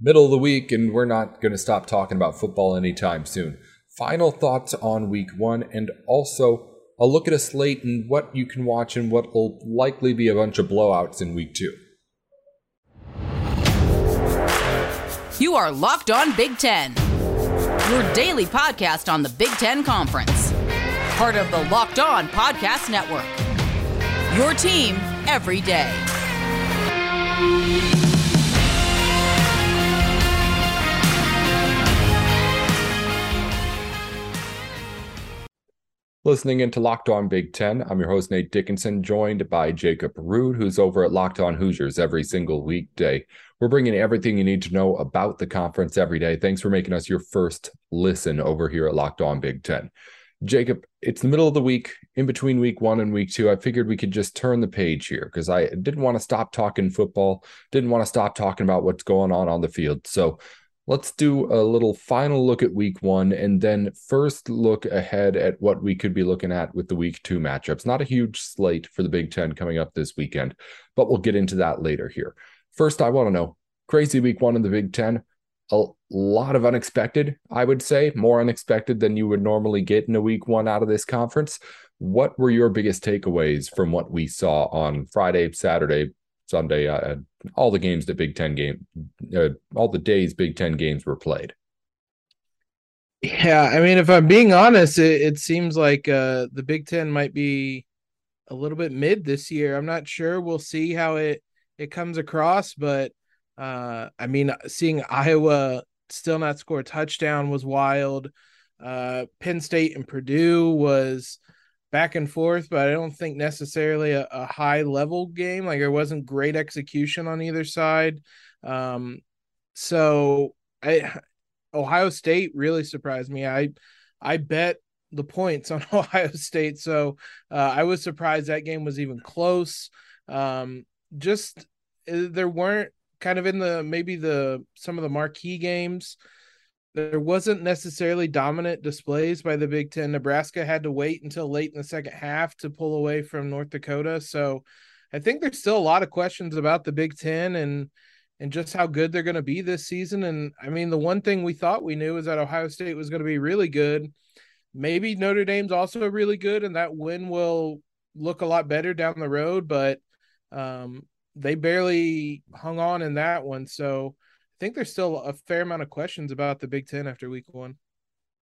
middle of the week, and we're not going to stop talking about football anytime soon. Final thoughts on week one, and also a look at a slate and what you can watch and what will likely be a bunch of blowouts in week two. You are Locked On Big Ten, your daily podcast on the Big Ten Conference, part of the Locked On Podcast Network. Your team every day. Listening into Locked On Big Ten, I'm your host, Nate Dickinson, joined by Jacob Rude, who's over at Locked On Hoosiers every single weekday. We're bringing everything you need to know about the conference every day. Thanks for making us your first listen over here at Locked On Big Ten. Jacob, it's the middle of the week, in between week one and week two. I figured we could just turn the page here because I didn't want to stop talking football, didn't want to stop talking about what's going on on the field. So let's do a little final look at week one and then first look ahead at what we could be looking at with the week two matchups. Not a huge slate for the Big Ten coming up this weekend, but we'll get into that later here. First, I want to know crazy week one in the Big Ten. A lot of unexpected, I would say, more unexpected than you would normally get in a week one out of this conference. What were your biggest takeaways from what we saw on Friday, Saturday, Sunday, uh, all the games that Big Ten game, uh, all the days Big Ten games were played. Yeah, I mean, if I'm being honest, it, it seems like uh, the Big Ten might be a little bit mid this year. I'm not sure. We'll see how it it comes across, but uh, I mean, seeing Iowa still not score a touchdown was wild. Uh, Penn State and Purdue was back and forth, but I don't think necessarily a, a high level game. Like there wasn't great execution on either side. Um, so I Ohio State really surprised me. I I bet the points on Ohio State, so uh, I was surprised that game was even close. Um, just uh, there weren't kind of in the maybe the some of the marquee games there wasn't necessarily dominant displays by the Big Ten. Nebraska had to wait until late in the second half to pull away from North Dakota. So I think there's still a lot of questions about the Big Ten and and just how good they're going to be this season. And I mean, the one thing we thought we knew is that Ohio State was going to be really good. Maybe Notre Dame's also really good, and that win will look a lot better down the road. But um, they barely hung on in that one. So think there's still a fair amount of questions about the Big Ten after week one.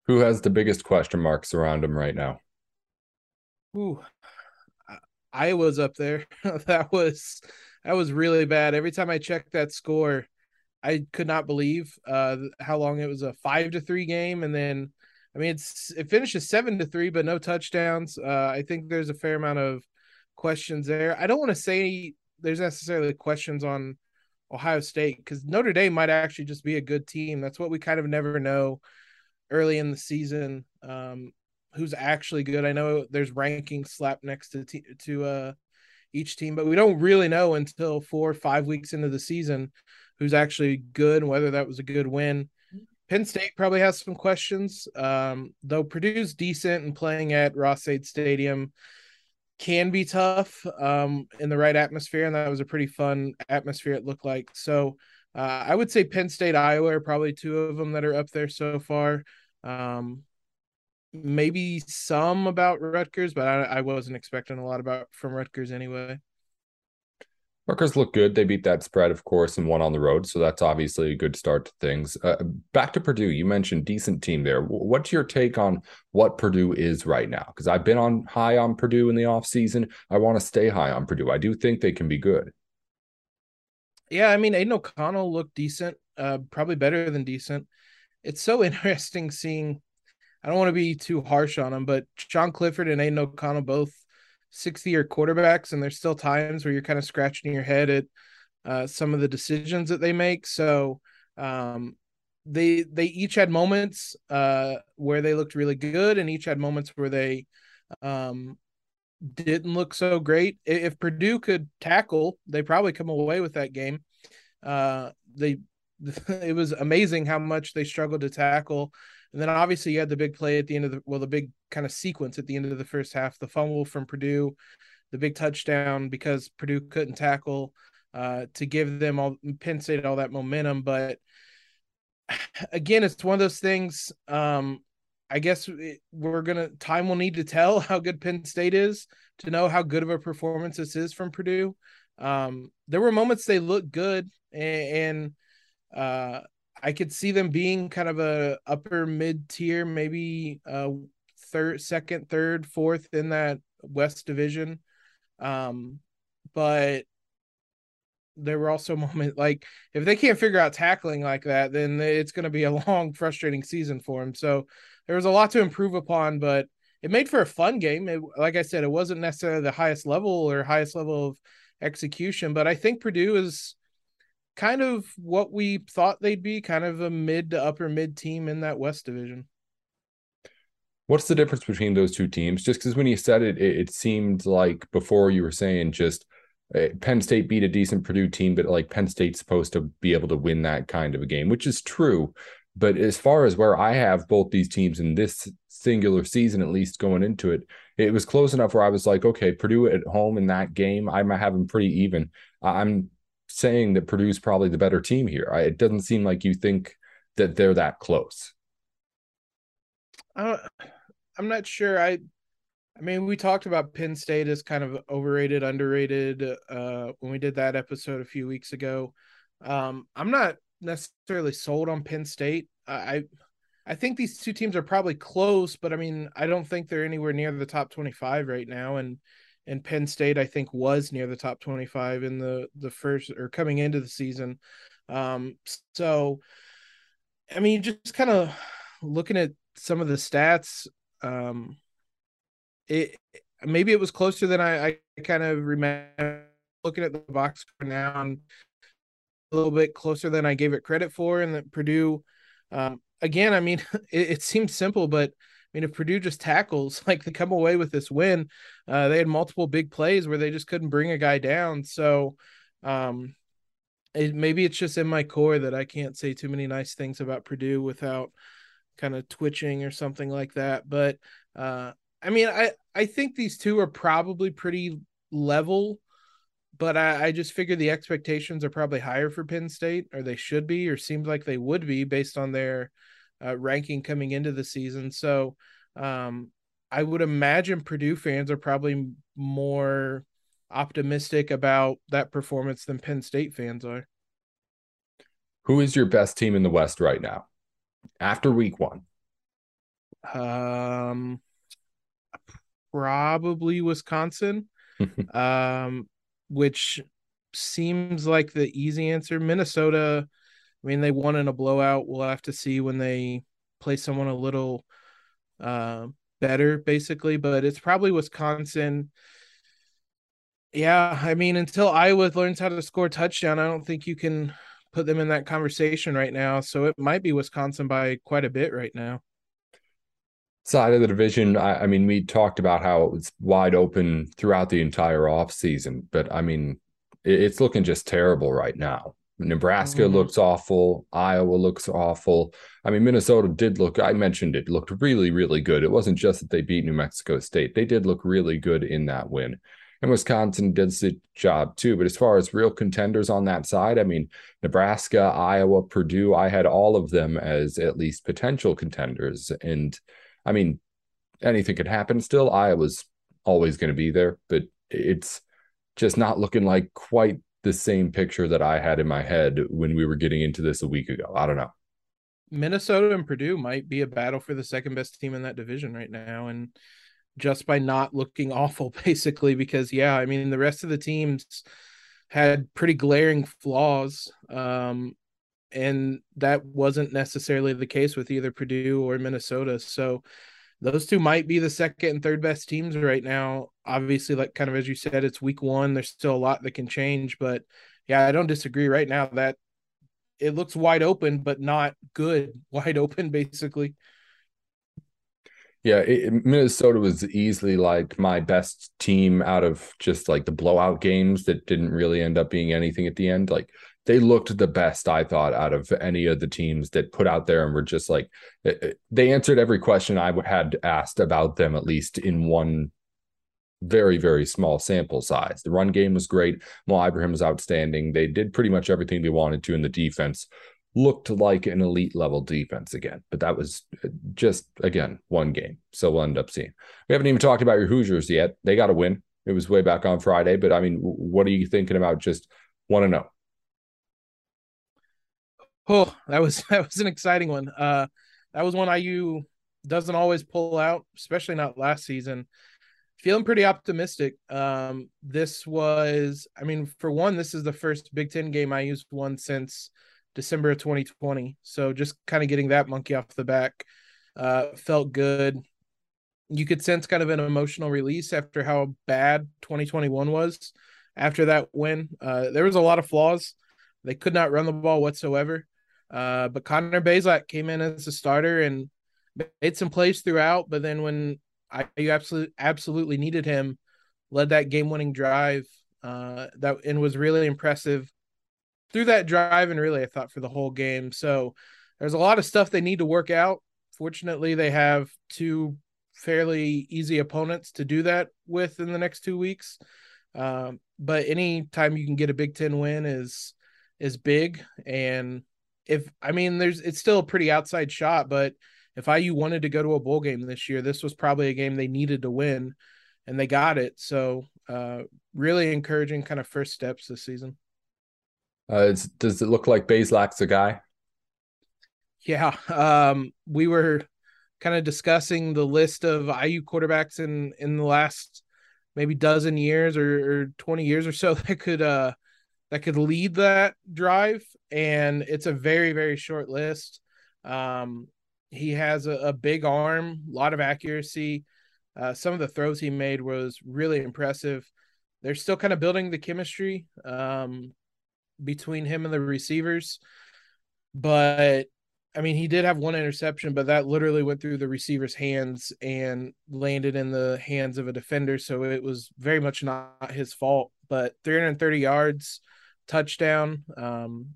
Who has the biggest question marks around him right now? Ooh, Iowa's up there. that was that was really bad. Every time I checked that score, I could not believe uh, how long it was a five to three game, and then I mean it's it finishes seven to three, but no touchdowns. Uh, I think there's a fair amount of questions there. I don't want to say there's necessarily questions on Ohio State because Notre Dame might actually just be a good team. That's what we kind of never know early in the season. Um, who's actually good? I know there's rankings slapped next to to uh, each team, but we don't really know until four or five weeks into the season who's actually good and whether that was a good win. Penn State probably has some questions, um, though Purdue's decent and playing at Ross-Ade Stadium can be tough um, in the right atmosphere, and that was a pretty fun atmosphere. It looked like so. Uh, I would say Penn State, Iowa are probably two of them that are up there so far. Um, maybe some about Rutgers, but I, I wasn't expecting a lot about from Rutgers anyway. Rutgers look good. They beat that spread, of course, and won on the road. So that's obviously a good start to things. Uh, back to Purdue. You mentioned decent team there. What's your take on what Purdue is right now? Because I've been on high on Purdue in the offseason. I want to stay high on Purdue. I do think they can be good. Yeah, I mean, Aidan O'Connell looked decent, uh, probably better than decent. It's so interesting seeing. I don't want to be too harsh on him, but Sean Clifford and Aidan O'Connell both 60 year quarterbacks, and there's still times where you're kind of scratching your head at uh, some of the decisions that they make. So um, they they each had moments uh, where they looked really good, and each had moments where they um, didn't look so great. If Purdue could tackle, they probably come away with that game. Uh, they it was amazing how much they struggled to tackle. And then obviously you had the big play at the end of the well, the big kind of sequence at the end of the first half, the fumble from Purdue, the big touchdown because Purdue couldn't tackle. uh, to give them all Penn State all that momentum. But again, it's one of those things. Um, I guess we're gonna time will need to tell how good Penn State is to know how good of a performance this is from Purdue. Um, there were moments they looked good, and, and uh, I could see them being kind of a upper mid tier, maybe uh, third, second, third, fourth in that West Division. Um, but there were also moments like if they can't figure out tackling like that, then it's going to be a long, frustrating season for them. So there was a lot to improve upon, but it made for a fun game. It, like I said, it wasn't necessarily the highest level or highest level of execution, but I think Purdue is kind of what we thought they'd be, kind of a mid to upper mid team in that West Division. What's the difference between those two teams? Just because when you said it, it, it, seemed like before you were saying just uh, Penn State beat a decent Purdue team, but like Penn State's supposed to be able to win that kind of a game, which is true. But as far as where I have both these teams in this singular season, at least going into it, it was close enough where I was like, okay, Purdue at home in that game, I might have them pretty even. I'm saying that Purdue's probably the better team here. I, it doesn't seem like you think that they're that close. Uh, I'm not sure. I I mean, we talked about Penn State as kind of overrated, underrated uh, when we did that episode a few weeks ago. Um, I'm not necessarily sold on Penn State. I I think these two teams are probably close, but I mean, I don't think they're anywhere near the top 25 right now. And and Penn State, I think, was near the top 25 in the the first or coming into the season. Um, so, I mean, just kind of looking at some of the stats, um, it maybe it was closer than I, I kind of remember looking at the box score now and a little bit closer than I gave it credit for. And that Purdue, um, again, I mean, it, it seems simple, but I mean, if Purdue just tackles, like they come away with this win, uh, they had multiple big plays where they just couldn't bring a guy down. So, um, it, maybe it's just in my core that I can't say too many nice things about Purdue without kind of twitching or something like that. But uh, I mean, I I think these two are probably pretty level, but I, I just figure the expectations are probably higher for Penn State, or they should be, or seems like they would be based on their uh, ranking coming into the season. So um, I would imagine Purdue fans are probably more optimistic about that performance than Penn State fans are. Who is your best team in the West right now after week one? Um, probably Wisconsin, um, which seems like the easy answer. Minnesota, I mean, they won in a blowout. We'll have to see when they play someone a little uh, better, basically. But it's probably Wisconsin. Yeah, I mean, until Iowa learns how to score touchdown, I don't think you can put them in that conversation right now. So it might be Wisconsin by quite a bit right now. Side of the division, I, I mean, we talked about how it was wide open throughout the entire offseason, but I mean, it, it's looking just terrible right now. Nebraska mm-hmm. looks awful. Iowa looks awful. I mean, Minnesota did look, I mentioned it, looked really, really good. It wasn't just that they beat New Mexico State, they did look really good in that win. And Wisconsin did the job too. But as far as real contenders on that side, I mean, Nebraska, Iowa, Purdue, I had all of them as at least potential contenders. And I mean, anything could happen still. Iowa's always going to be there, but it's just not looking like quite the same picture that I had in my head when we were getting into this a week ago. I don't know. Minnesota and Purdue might be a battle for the second best team in that division right now. And just by not looking awful, basically, because, yeah, I mean, the rest of the teams had pretty glaring flaws. Um, and that wasn't necessarily the case with either Purdue or Minnesota. So those two might be the second and third best teams right now. Obviously, like kind of as you said, it's week one. There's still a lot that can change, but yeah, I don't disagree right now that it looks wide open, but not good. Wide open, basically. Yeah, it, Minnesota was easily like my best team out of just like the blowout games that didn't really end up being anything at the end. Like they looked the best I thought out of any of the teams that put out there and were just like eh, eh, they answered every question I had asked about them at least in one very, very small sample size. The run game was great. Mo Ibrahim was outstanding. They did pretty much everything they wanted to in the defense. Looked like an elite level defense again, but that was uh, just again one game. So we'll end up seeing. We haven't even talked about your Hoosiers yet. They got a win. It was way back on Friday, but I mean, what are you thinking about? Just want to know. Oh, that was that was an exciting one. Uh, that was won IU doesn't always pull out, especially not last season. Feeling pretty optimistic. Um, this was, I mean, for one, this is the first Big Ten game IU's one since December of 2020. So just kind of getting that monkey off the back uh, felt good. You could sense kind of an emotional release after how bad 2021 was. After that win, uh, there was a lot of flaws. They could not run the ball whatsoever. Uh, but Connor Bazelak came in as a starter and made some plays throughout. But then when I you absolutely absolutely needed him, led that game winning drive. Uh, that and was really impressive through that drive and really I thought for the whole game. So there's a lot of stuff they need to work out. Fortunately, they have two fairly easy opponents to do that with in the next two weeks. Um, but any time you can get a Big Ten win is is big. And if I mean, there's it's still a pretty outside shot, but if IU wanted to go to a bowl game this year, this was probably a game they needed to win, and they got it. So, uh, really encouraging kind of first steps this season. Uh, does it look like Bazelak's a guy? Yeah, um, we were kind of discussing the list of IU quarterbacks in in the last maybe dozen years or, or 20 years or so that could uh that could lead that drive and it's a very very short list um he has a, a big arm, a lot of accuracy. Uh, some of the throws he made was really impressive. They're still kind of building the chemistry um, between him and the receivers, but I mean, he did have one interception, but that literally went through the receiver's hands and landed in the hands of a defender. So it was very much not his fault. But 330 yards, touchdown. Um,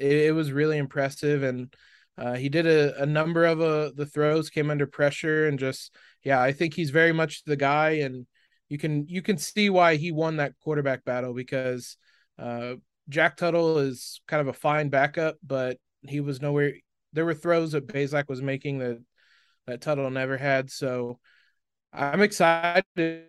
it, it was really impressive. And uh, he did a, a number of uh, the throws, came under pressure, and just yeah, I think he's very much the guy, and you can you can see why he won that quarterback battle because uh, Jack Tuttle is kind of a fine backup, but he was nowhere. There were throws that Bazelak was making that that Tuttle never had, so I'm excited.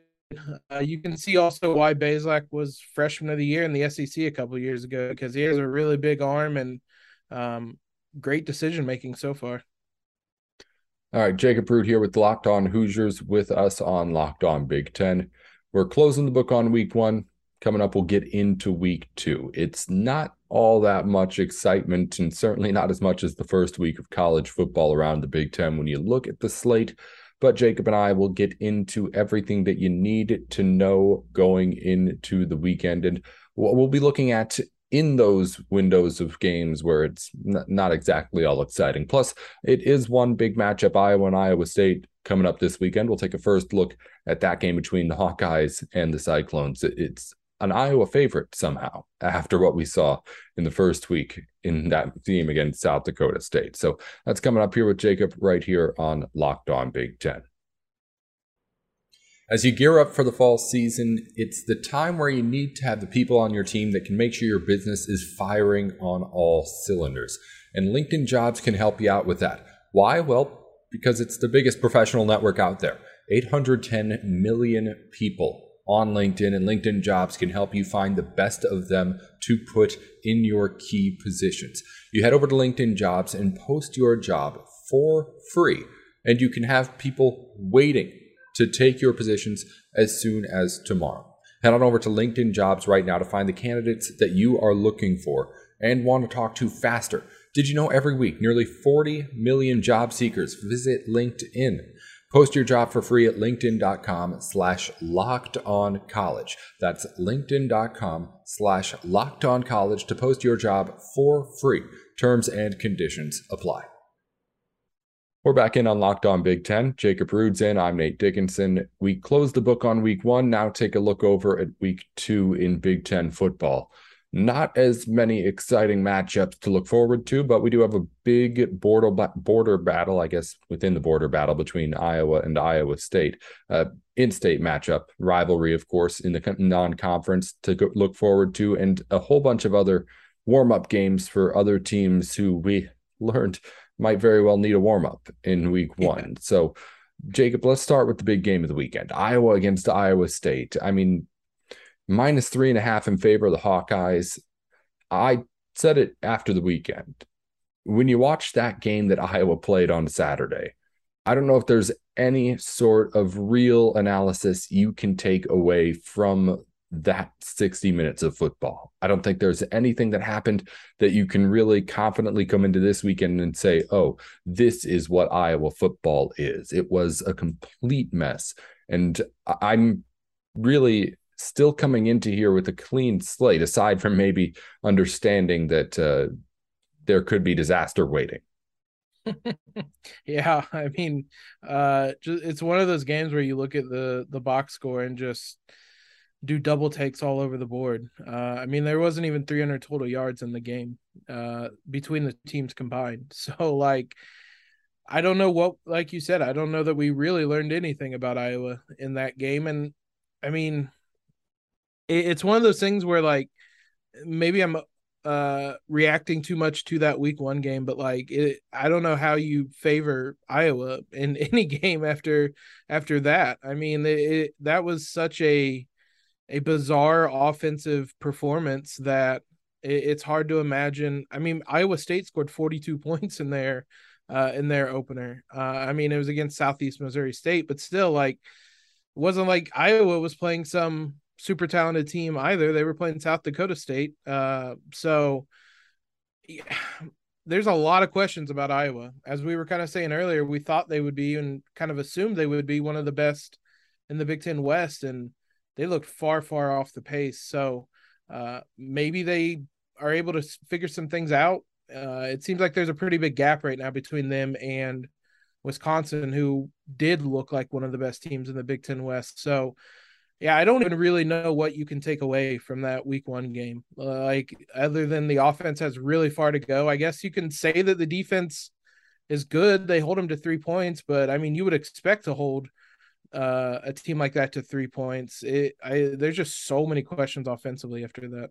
Uh, you can see also why Bazelak was freshman of the year in the SEC a couple years ago because he has a really big arm and um, great decision making so far. All right, Jacob Rude here with Locked On Hoosiers with us on Locked On Big Ten. We're closing the book on week one. Coming up, we'll get into week two. It's not all that much excitement, and certainly not as much as the first week of college football around the Big Ten when you look at the slate. But Jacob and I will get into everything that you need to know going into the weekend. And what we'll be looking at in those windows of games where it's not exactly all exciting. Plus, it is one big matchup Iowa and Iowa State coming up this weekend. We'll take a first look at that game between the Hawkeyes and the Cyclones. It's an Iowa favorite somehow after what we saw in the first week in that team against South Dakota State. So that's coming up here with Jacob right here on Locked On Big Ten. As you gear up for the fall season, it's the time where you need to have the people on your team that can make sure your business is firing on all cylinders. And LinkedIn Jobs can help you out with that. Why? Well, because it's the biggest professional network out there. 810 million people on LinkedIn, and LinkedIn Jobs can help you find the best of them to put in your key positions. You head over to LinkedIn Jobs and post your job for free, and you can have people waiting to take your positions as soon as tomorrow. Head on over to LinkedIn Jobs right now to find the candidates that you are looking for and want to talk to faster. Did you know every week nearly 40 million job seekers visit LinkedIn? Post your job for free at linkedin.com slash locked on college. That's linkedin.com slash locked on college to post your job for free. Terms and conditions apply. We're back in on Locked On Big Ten. Jacob Rude's in. I'm Nate Dickinson. We closed the book on week one. Now take a look over at week two in Big Ten football. Not as many exciting matchups to look forward to, but we do have a big border border battle, I guess, within the border battle between Iowa and Iowa State. Uh, in-state matchup rivalry, of course, in the non-conference to go, look forward to, and a whole bunch of other warm-up games for other teams who we learned might very well need a warm-up in week one. Yeah. So, Jacob, let's start with the big game of the weekend: Iowa against Iowa State. I mean, minus three and a half in favor of the Hawkeyes. I said it after the weekend. When you watch that game that Iowa played on Saturday, I don't know if there's any sort of real analysis you can take away from that 60 minutes of football. I don't think there's anything that happened that you can really confidently come into this weekend and say, oh, this is what Iowa football is. It was a complete mess. And I'm really still coming into here with a clean slate, aside from maybe understanding that uh, there could be disaster waiting. yeah, I mean, uh, it's one of those games where you look at the the box score and just do double takes all over the board. Uh, I mean, there wasn't even 300 total yards in the game uh, between the teams combined. So, like, I don't know what, like you said, I don't know that we really learned anything about Iowa in that game. And I mean, it's one of those things where like maybe I'm uh reacting too much to that week one game but like it, i don't know how you favor iowa in any game after after that. I mean it, it, that was such a a bizarre offensive performance that it's hard to imagine. I mean iowa state scored 42 points in there uh in their opener. Uh i mean it was against southeast missouri state but still like wasn't like iowa was playing some super talented team either. They were playing South Dakota State. Uh, so yeah, there's a lot of questions about Iowa. As we were kind of saying earlier, we thought they would be and kind of assumed they would be one of the best in the Big Ten West, and they looked far, far off the pace. So uh, maybe they are able to figure some things out. Uh, it seems like there's a pretty big gap right now between them and Wisconsin, who did look like one of the best teams in the Big Ten West. So yeah, I don't even really know what you can take away from that week one game. Uh, like, other than the offense has really far to go, I guess you can say that the defense is good. They hold them to three points, but I mean, you would expect to hold uh, a team like that to three points. It, I, there's just so many questions offensively after that.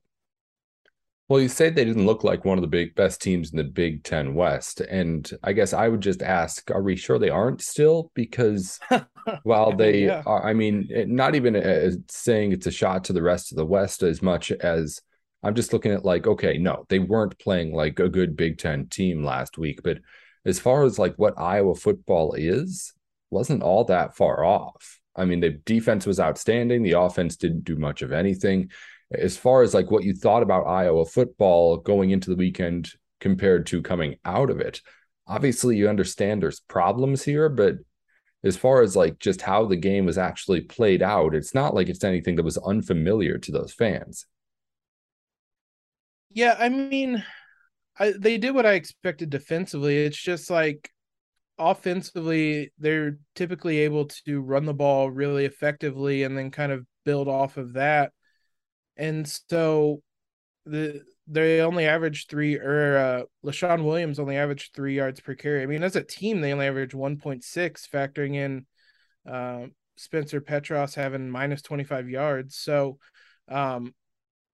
Well, you say they didn't look like one of the big best teams in the Big Ten West, and I guess I would just ask: Are we sure they aren't still? Because while they yeah. are, I mean, not even uh, saying it's a shot to the rest of the West as much as I'm just looking at like, okay, no, they weren't playing like a good Big Ten team last week, but as far as like what Iowa football is, wasn't all that far off. I mean, the defense was outstanding. The offense didn't do much of anything as far as like what you thought about Iowa football going into the weekend compared to coming out of it. Obviously, you understand there's problems here, but as far as like just how the game was actually played out, it's not like it's anything that was unfamiliar to those fans. Yeah, I mean, I, they did what I expected defensively. It's just like offensively, they're typically able to run the ball really effectively and then kind of build off of that and so the they only averaged three or uh Leshon Williams only averaged three yards per carry. I mean, as a team, they only averaged one point six, factoring in uh, Spencer Petras having minus twenty five yards. So um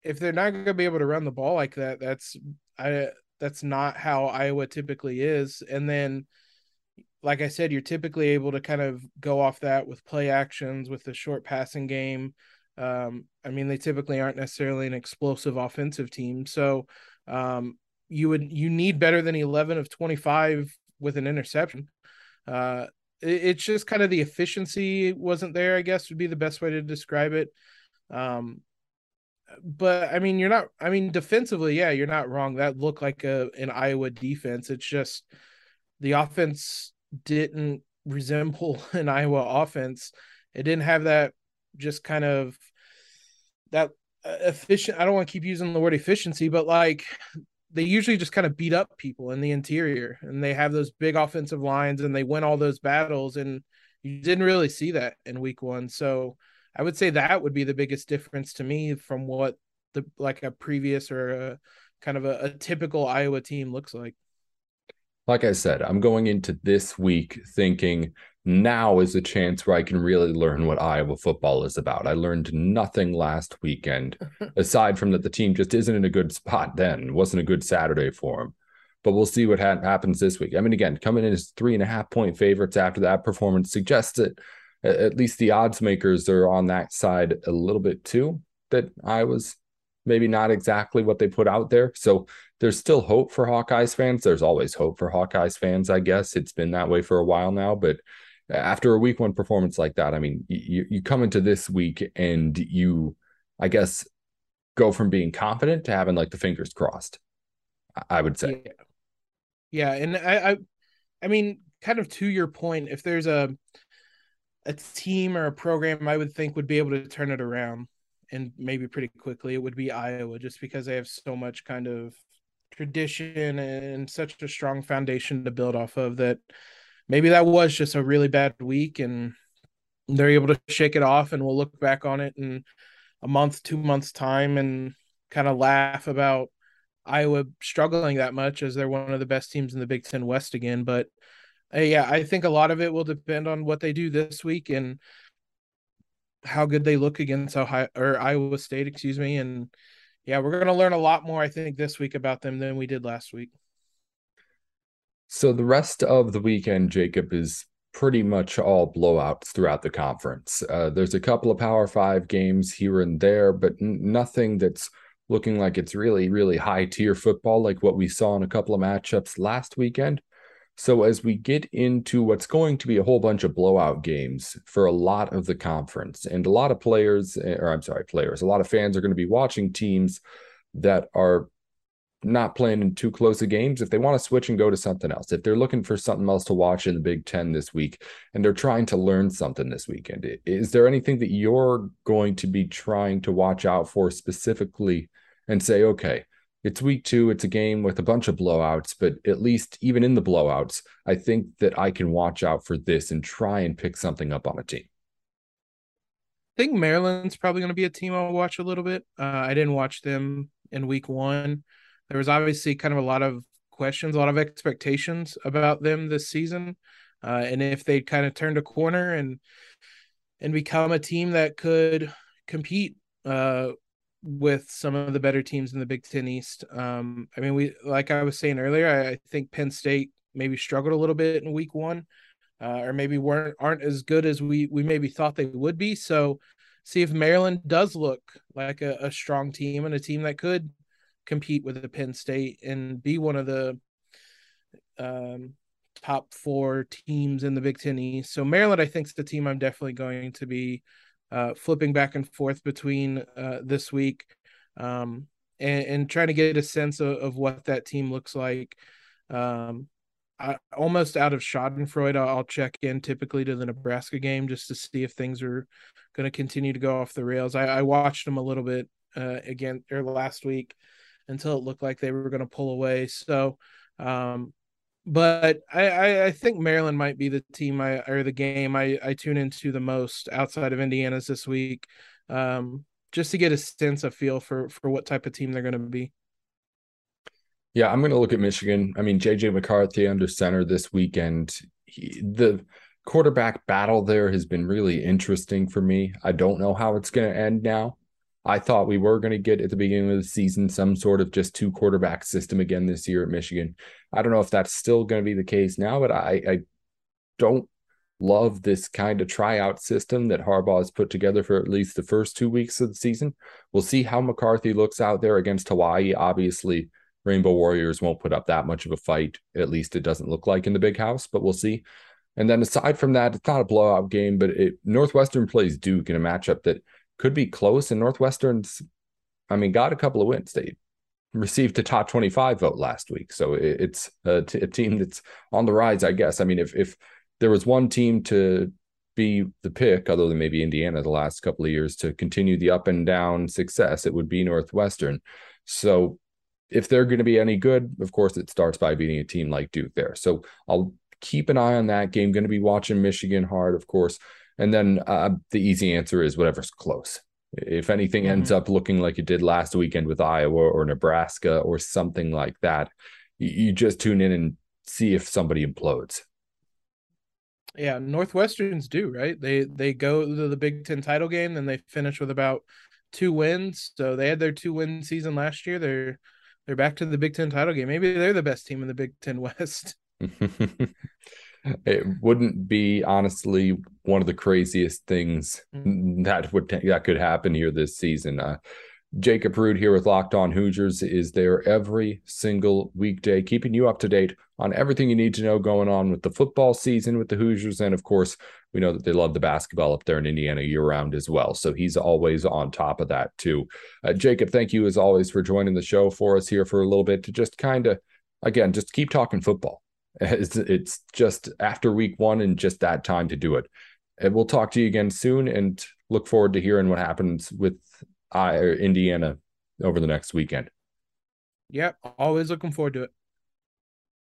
if they're not gonna be able to run the ball like that, that's I that's not how Iowa typically is. And then like I said, you're typically able to kind of go off that with play actions, with the short passing game. Um, I mean, they typically aren't necessarily an explosive offensive team, so um, you would you need better than eleven of twenty five with an interception. Uh, it, it's just kind of the efficiency wasn't there. I guess would be the best way to describe it. Um, but I mean, you're not. I mean, defensively, yeah, you're not wrong. That looked like a an Iowa defense. It's just the offense didn't resemble an Iowa offense. It didn't have that just kind of that uh, efficient. I don't want to keep using the word efficiency, but like they usually just kind of beat up people in the interior and they have those big offensive lines and they win all those battles. And you didn't really see that in week one. So I would say that would be the biggest difference to me from what the like a previous or a kind of a, a typical Iowa team looks like. Like I said, I'm going into this week thinking now is a chance where I can really learn what Iowa football is about. I learned nothing last weekend, aside from that the team just isn't in a good spot then. Wasn't a good Saturday for them. But we'll see what ha- happens this week. I mean, again, coming in as three and a half point favorites after that performance suggests that at least the odds makers are on that side a little bit too, that Iowa's maybe not exactly what they put out there. So there's still hope for Hawkeyes fans. There's always hope for Hawkeyes fans, I guess. It's been that way for a while now, but after a week one performance like that, I mean, you you come into this week and you, I guess, go from being confident to having like the fingers crossed. I would say. Yeah, yeah and I, I, I mean, kind of to your point, if there's a a team or a program I would think would be able to turn it around and maybe pretty quickly, it would be Iowa, just because they have so much kind of tradition and such a strong foundation to build off of that maybe that was just a really bad week and they're able to shake it off and we'll look back on it in a month, two months time and kind of laugh about Iowa struggling that much as they're one of the best teams in the Big Ten West again. But uh, yeah, I think a lot of it will depend on what they do this week and how good they look against Ohio or Iowa State, excuse me. And yeah, we're going to learn a lot more, I think, this week about them than we did last week. So the rest of the weekend, Jacob, is pretty much all blowouts throughout the conference. Uh, there's a couple of Power Five games here and there, but n- nothing that's looking like it's really, really high tier football like what we saw in a couple of matchups last weekend. So as we get into what's going to be a whole bunch of blowout games for a lot of the conference, and a lot of players, eh, or I'm sorry, players, a lot of fans are going to be watching teams that are not playing in too close of games, if they want to switch and go to something else, if they're looking for something else to watch in the Big Ten this week and they're trying to learn something this weekend, is there anything that you're going to be trying to watch out for specifically and say, okay, it's week two, it's a game with a bunch of blowouts, but at least even in the blowouts, I think that I can watch out for this and try and pick something up on a team. I think Maryland's probably going to be a team I'll watch a little bit. Uh, I didn't watch them in week one there was obviously kind of a lot of questions, a lot of expectations about them this season, uh, and if they kind of turned a corner and and become a team that could compete uh, with some of the better teams in the Big Ten East. Um, I mean, we like I was saying earlier, I, I, think Penn State maybe struggled a little bit in Week One, uh, or maybe weren't aren't as good as we we maybe thought they would be. So, see if Maryland does look like a, a strong team and a team that could compete with the Penn State and be one of the um, top four teams in the Big Ten East. So Maryland, I think, is the team I'm definitely going to be uh, flipping back and forth between uh, this week um, and, and, trying to get a sense of, of what that team looks like. Um, I, almost out of Schadenfreude, I'll, check in typically to the Nebraska game just to see if things are going to continue to go off the rails. I, I watched them a little bit uh, again or last week until it looked like they were going to pull away. So, um, but I, I, I think Maryland might be the team I or the game I, I tune into the most outside of Indiana's this week, um, just to get a sense of feel for for what type of team they're going to be. Yeah, I'm going to look at Michigan. I mean, JJ McCarthy under center this weekend. He, the quarterback battle there has been really interesting for me. I don't know how it's going to end now. I thought we were going to get at the beginning of the season some sort of just two quarterback system again this year at Michigan. I don't know if that's still going to be the case now, but I, I don't love this kind of tryout system that Harbaugh has put together for at least the first two weeks of the season. We'll see how McCarthy looks out there against Hawaii. Obviously, Rainbow Warriors won't put up that much of a fight. At least it doesn't look like in the big house, but we'll see. And then aside from that, it's not a blowout game, but it, Northwestern plays Duke in a matchup that – could be close. And Northwestern's, I mean, got a couple of wins. They received a top 25 vote last week. So it's a, t- a team that's on the rise, I guess. I mean, if, if there was one team to be the pick, other than maybe Indiana the last couple of years, to continue the up and down success, it would be Northwestern. So if they're going to be any good, of course, it starts by beating a team like Duke there. So I'll keep an eye on that game. Going to be watching Michigan hard, of course. And then uh, the easy answer is whatever's close. If anything mm-hmm. ends up looking like it did last weekend with Iowa or Nebraska or something like that, you just tune in and see if somebody implodes. Yeah, Northwesterns do right. They they go to the Big Ten title game, then they finish with about two wins. So they had their two win season last year. They're they're back to the Big Ten title game. Maybe they're the best team in the Big Ten West. it wouldn't be honestly one of the craziest things mm-hmm. that would that could happen here this season. Uh, Jacob Rude here with Locked On Hoosiers is there every single weekday, keeping you up to date on everything you need to know going on with the football season with the Hoosiers. And of course, we know that they love the basketball up there in Indiana year round as well. So he's always on top of that too. Uh, Jacob, thank you as always for joining the show for us here for a little bit to just kind of, again, just keep talking football. It's, it's just after week one and just that time to do it. And we'll talk to you again soon and look forward to hearing what happens with uh, Indiana over the next weekend. Yep, always looking forward to it.